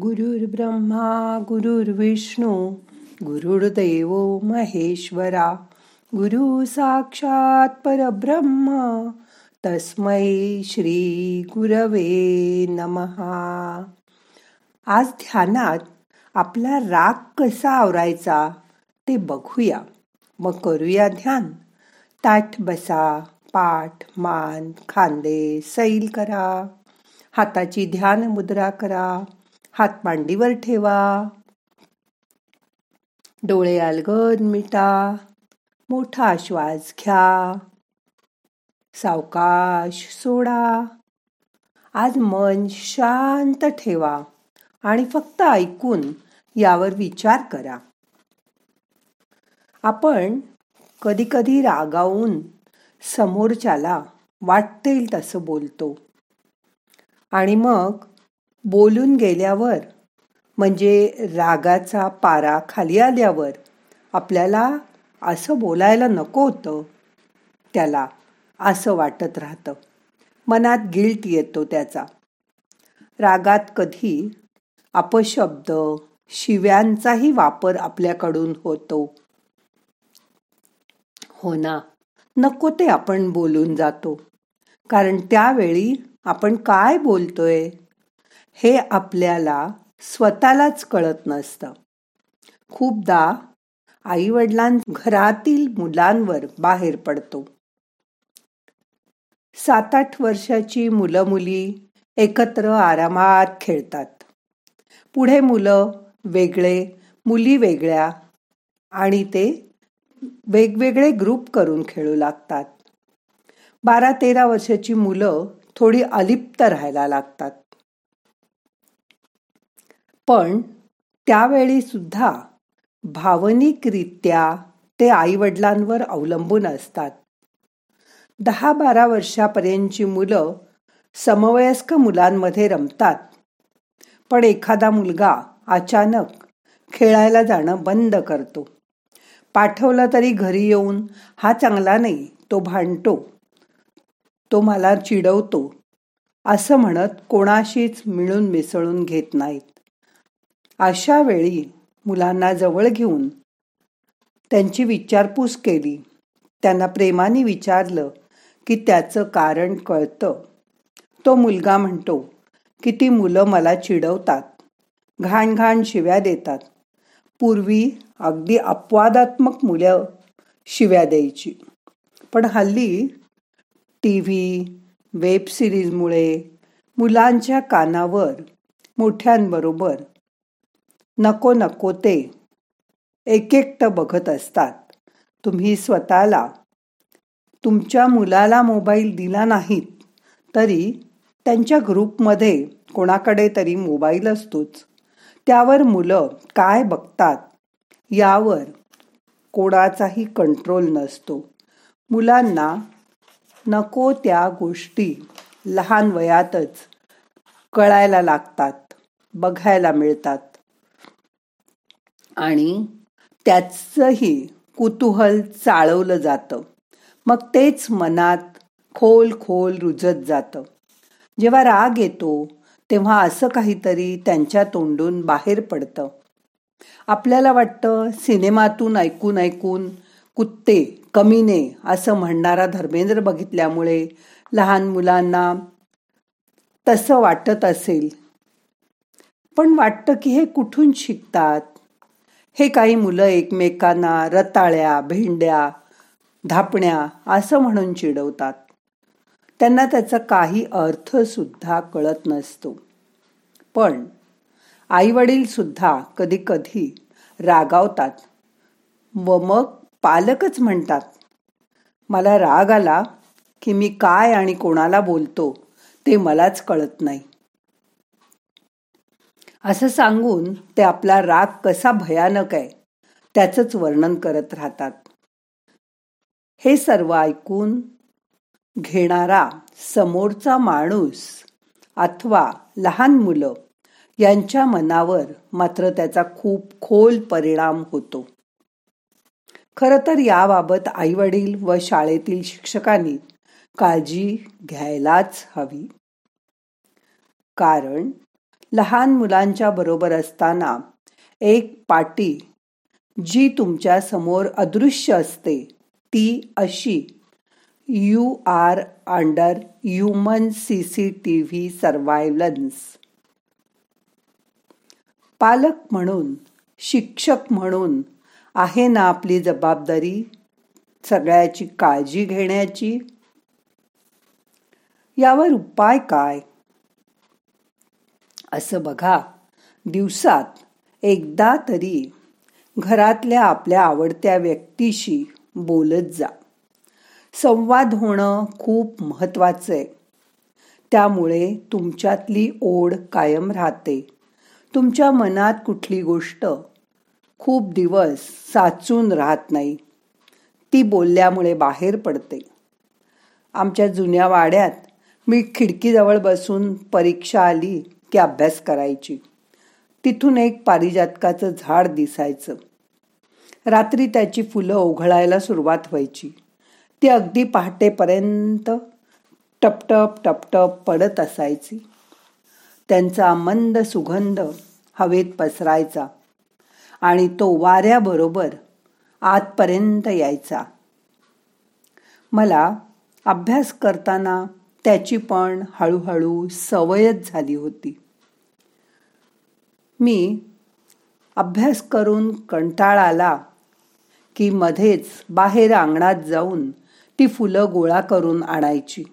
गुरुर्ब्रह्मा गुरुर्विष्णू गुरुर्देव महेश्वरा गुरु साक्षात परब्रह्म तस्मै श्री गुरवे नमहा आज ध्यानात आपला राग कसा आवरायचा ते बघूया. मग करूया ध्यान. ताठ बसा पाठ मान खांदे सैल करा. हाताची ध्यान मुद्रा करा. हात मांडीवर ठेवा. डोळे अलगद मिटा. मोठा श्वास घ्या. सावकाश सोडा. आज मन शांत ठेवा आणि फक्त ऐकून यावर विचार करा. आपण कधी कधी रागावून समोरच्याला वाटतेल तसं बोलतो. आणि मग बोलून गेल्यावर म्हणजे रागाचा पारा खाली आल्यावर आपल्याला असं बोलायला नको होतं. त्याला असं वाटत राहतं. मनात गिल्ट येतो त्याचा. रागात कधी अपशब्द शिव्यांचाही वापर आपल्याकडून होतो. हो ना नको ते आपण बोलून जातो. कारण त्यावेळी आपण काय बोलतोय? हे आपल्याला स्वतःलाच कळत नसतं. खूपदा आई वडिलां घरातील मुलांवर बाहेर पडतो. सात आठ वर्षाची मुलं मुली एकत्र आरामात खेळतात. पुढे मुलं वेगळे मुली वेगळ्या आणि ते वेगवेगळे ग्रुप करून खेळू लागतात. बारा तेरा वर्षाची मुलं थोडी अलिप्त राहायला लागतात. पण त्यावेळी सुद्धा भावनिकरित्या ते आई वडिलांवर अवलंबून असतात. दहा बारा वर्षापर्यंतची मुलं समवयस्क मुलांमध्ये रमतात. पण एखादा मुलगा अचानक खेळायला जाणं बंद करतो. पाठवलं तरी घरी येऊन हा चांगला नाही तो भांडतो. तो मला चिडवतो. असं म्हणत कोणाशीच मिळून मिसळून घेत नाहीत. अशा वेळी मुलांना जवळ घेऊन त्यांची विचारपूस केली. त्यांना प्रेमाने विचारलं की त्याचं कारण कळतं. तो मुलगा म्हणतो की ती मुलं मला चिडवतात. घाण घाण शिव्या देतात. पूर्वी अगदी अपवादात्मक मुलं शिव्या द्यायची. पण हल्ली टी व्ही वेब सिरीजमुळे मुलांच्या कानावर मोठ्यांबरोबर नको नको ते. एक एकटं बघत असतात. तुम्ही स्वतःला तुमच्या मुलाला मोबाईल दिला नाहीत तरी त्यांच्या ग्रुपमध्ये कोणाकडे तरी मोबाईल असतोच. त्यावर मुलं काय बघतात यावर कोणाचाही कंट्रोल नसतो. मुलांना नको त्या गोष्टी लहान वयातच कळायला लागतात बघायला मिळतात. आणि त्याचंही कुतूहल चाळवलं जातं. मग तेच मनात खोल खोल रुजत जातं. जेव्हा राग येतो तेव्हा असं काहीतरी त्यांच्या तोंडून बाहेर पडतं. आपल्याला वाटतं सिनेमातून ऐकून ऐकून कुत्ते कमीने असं म्हणणारा धर्मेंद्र बघितल्यामुळे लहान मुलांना तसं वाटत असेल. पण वाटतं की हे कुठून शिकतात? हे काही मुलं एकमेकांना रताळ्या भेंड्या धापण्या असं म्हणून चिडवतात. त्यांना त्याचा काही अर्थ सुद्धा कळत नसतो. पण आईवडीलसुद्धा सुद्धा कधी कधी रागावतात व मग पालकच म्हणतात मला राग आला की मी काय आणि कोणाला बोलतो ते मलाच कळत नाही. असं सांगून ते आपला राग कसा भयानक आहे त्याचंच वर्णन करत राहतात. हे सर्व ऐकून घेणारा समोरचा माणूस अथवा लहान मुलं यांच्या मनावर मात्र त्याचा खूप खोल परिणाम होतो. खरं तर याबाबत आई वडील व शाळेतील शिक्षकांनी काळजी घ्यायलाच हवी. कारण लहान मुलांच्या बरोबर असताना एक पाटी जी तुमच्यासमोर अदृश्य असते ती अशी. You are under human C C T V surveillance पालक म्हणून शिक्षक म्हणून आहे ना आपली जबाबदारी? सगळ्याची काळजी घेण्याची? यावर उपाय काय? असं बघा. दिवसात एकदा तरी घरातल्या आपल्या आवडत्या व्यक्तीशी बोलत जा. संवाद होणं खूप महत्वाचं आहे. त्यामुळे तुमच्यातली ओढ कायम राहते. तुमच्या मनात कुठली गोष्ट खूप दिवस साचून राहत नाही. ती बोलल्यामुळे बाहेर पडते. आमच्या जुन्या वाड्यात मी खिडकीजवळ बसून परीक्षा आली. की अभ्यास करायची. तिथून एक पारिजातकाचं झाड दिसायचं. रात्री त्याची फुलं ओघळायला सुरुवात व्हायची. ती अगदी पहाटेपर्यंत टपटप टपटप पडत असायची. त्यांचा मंद सुगंध हवेत पसरायचा आणि तो वाऱ्याबरोबर आतपर्यंत यायचा. मला अभ्यास करताना त्याची पण हळूहळू सवयच झाली होती. मी अभ्यास करून कंटाळा आला की मध्येच बाहेर अंगणात जाऊन ती फुलं गोळा करून आणायची.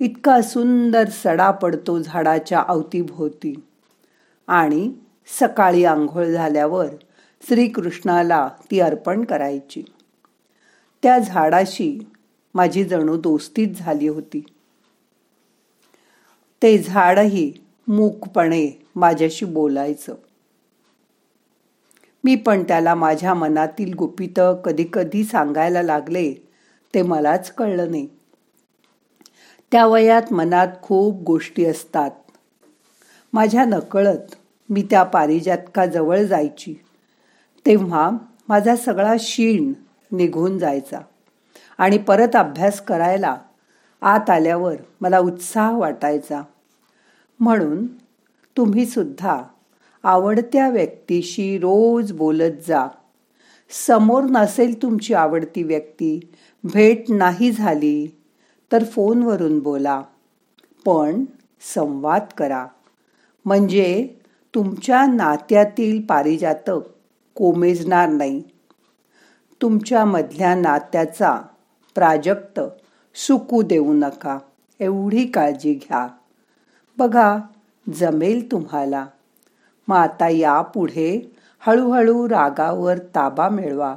इतका सुंदर सडा पडतो झाडाच्या अवतीभोवती. आणि सकाळी आंघोळ झाल्यावर श्रीकृष्णाला ती अर्पण करायची. त्या झाडाशी माझी जणू दोस्तीच झाली होती. ते झाडही मूकपणे माझ्याशी बोलायचं. मी पण त्याला माझ्या मनातील गुपित कधी कधी सांगायला लागले ते मलाच कळलं नाही. त्या वयात मनात खूप गोष्टी असतात. माझ्या नकळत मी त्या पारिजातकाजवळ जायची. तेव्हा माझा सगळा शीण निघून जायचा आणि परत अभ्यास करायला आत आल्यावर मला उत्साह वाटायचा. म्हणून तुम्ही सुद्धा आवडत्या व्यक्तीशी रोज बोलत जा. समोर नसेल तुमची आवडती व्यक्ती भेट नाही झाली तर फोनवरून बोला. पण संवाद करा. म्हणजे तुमच्या नात्यातील पारिजातक कोमेजणार नाही. तुमच्यामधल्या नात्याचा प्राजक्त सुकू देऊ नका. एवढी काळजी घ्या. बघा जमेल तुम्हाला. मग आता यापुढे हळूहळू रागावर ताबा मिळवा.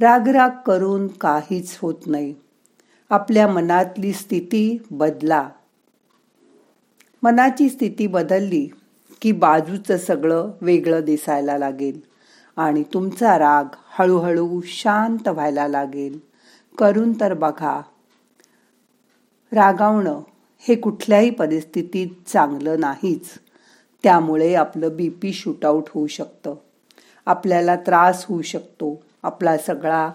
रागराग करून काहीच होत नाही. आपल्या मनातली स्थिती बदला. मनाची स्थिती बदलली की बाजूचं सगळं वेगळं दिसायला लागेल आणि तुमचा राग हळूहळू शांत व्हायला लागेल. करून तर बघा. रागावणं हे कुठल्याही परिस्थितीत चांगलं नाहीच. त्यामुळे आपलं बी पी शूटआउट होऊ शकतं. आपल्याला त्रास होऊ शकतो. आपला सगळा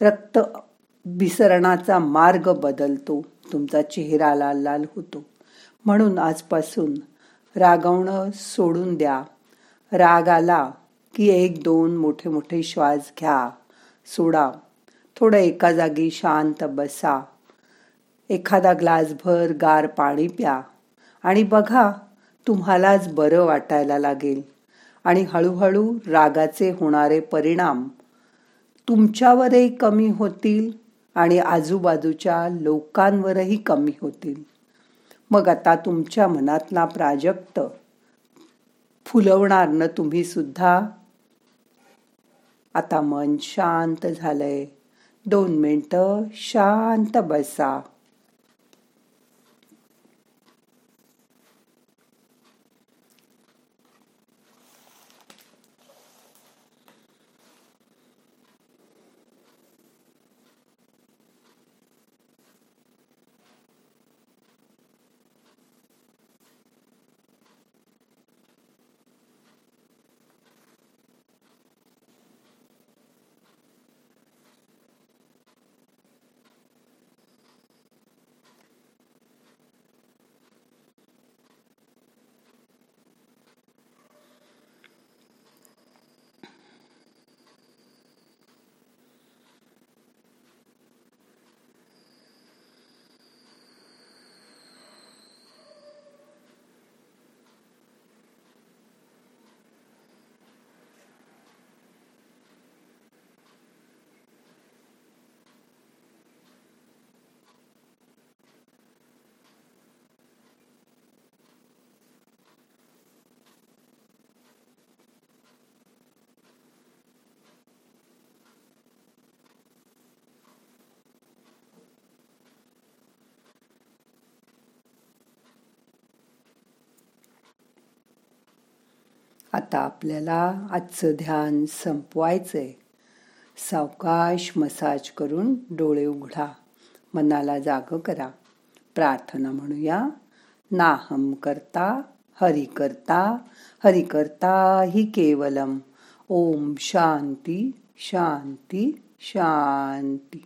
रक्त विसरणाचा मार्ग बदलतो. तुमचा चेहरा लाल लाल होतो. म्हणून आजपासून रागवणं सोडून द्या. राग आला की एक दोन मोठे मोठे श्वास घ्या. सोडा. थोडं एका जागी शांत बसा. एखादा ग्लासभर गार पाणी प्या. आणि बघा तुम्हालाच बरं वाटायला लागेल. आणि हळूहळू रागाचे होणारे परिणाम तुमच्यावरही कमी होतील आणि आजूबाजूच्या लोकांवरही कमी होतील. मग आता तुमच्या मनातला प्राजक्त फुलवणार न तुम्ही सुद्धा? आता मन शांत झालंय. दोन मिनटं शांत बसा. आता आपल्याला आजचं ध्यान संपवायचंय. सावकाश मसाज करून डोळे उघडा. मनाला जाग करा. प्रार्थना म्हणूया. नाहम करता हरि करता हरि करता हि केवलम. ओम शांती शांती शांती.